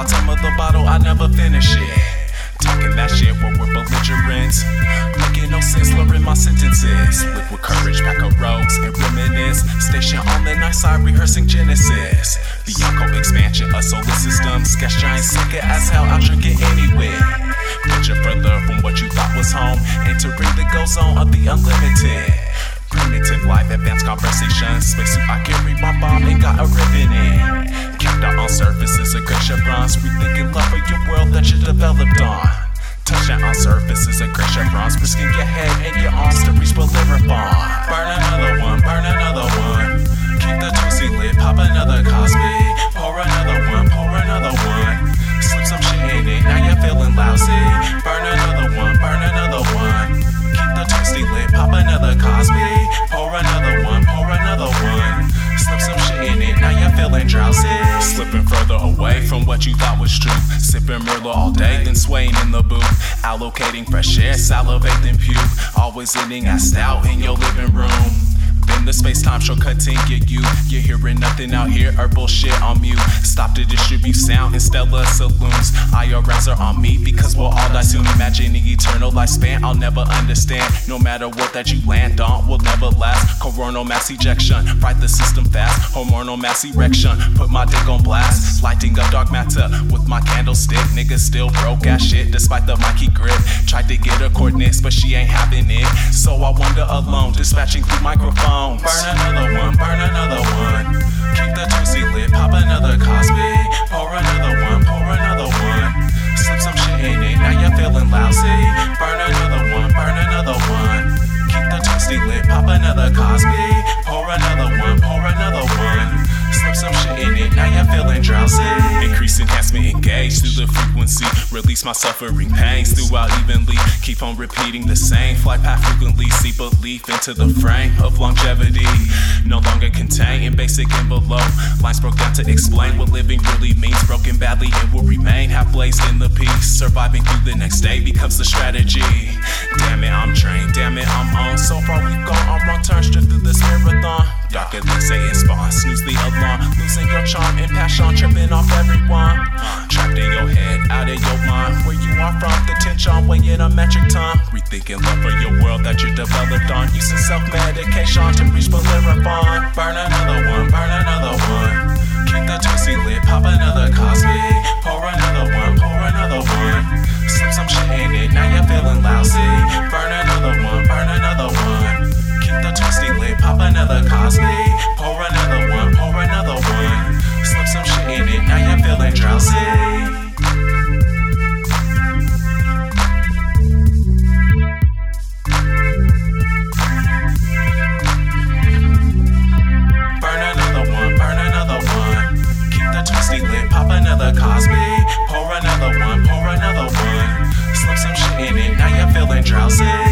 Bottom of the bottle, I never finish it. Talking that shit when we're belligerents. Making no sense, slurring my sentences. Liquid courage, pack of rogues, and reminisce. Station on the night side, rehearsing Genesis. Bianco expansion of solar system. Sketch giant sick as hell, I'll drink it anyway. Venture further from what you thought was home. Entering the go zone of the unlimited. Advanced conversation. Spacesuit, I carry my bomb and got a ribbon in. Out on surfaces of great chevrons. Rethinking love for your world that you developed on. Touchdown on surfaces of great chevrons. Risking your head and your arms to reach Bellerophon. Burn Slipping further away from what you thought was true. Sipping Merlot all day, then swaying in the booth. Allocating fresh air, salivate, then puke. Always ending assed out in your living room. The space time shortcutting get you. You're hearing nothing out here, or bullshit on mute. Stop to distribute sound in stellar saloons. IRS are on me because we'll all die soon. Imagining eternal lifespan, I'll never understand. No matter what that you land on, will never last. Coronal mass ejection, fight the system fast. Hormonal mass erection, put my dick on blast. Lighting up dark matter with my candlestick. Niggas still broke ass shit despite the Mikey grip. Tried to get her coordinates, but she ain't having it. So I wander alone, dispatching through microphones. Burn another one, burn another one. Keep the twisty lit, pop another Cosby. Pour another one, pour another one. Slip some shit in it, now you're feeling lousy. Burn another one, burn another one. Keep the twisty lit, pop another Cosby. Pour another one, pour another one. The frequency. Release my suffering pains throughout evenly. Keep on repeating the same. Flight path frequently. See belief into the frame of longevity. No longer contained in basic envelope. Lines broke down to explain what living really means. Broken badly, it will remain. Half blazed in the piece. Surviving through the next day becomes the strategy. Damn it, I'm trained. Damn it, I'm on. So far we've gone on wrong turns just through this marathon. Darker than Satan spawn. Snooze the alarm. Losing your charm and passion. Tripping off everyone. Trapped in your head, out of your mind. Where you are from, the tension weighing a metric ton. Rethinking love for your world that you developed on. Using self medication to reach Bellerophon. Burn another one, burn another one. drowsy.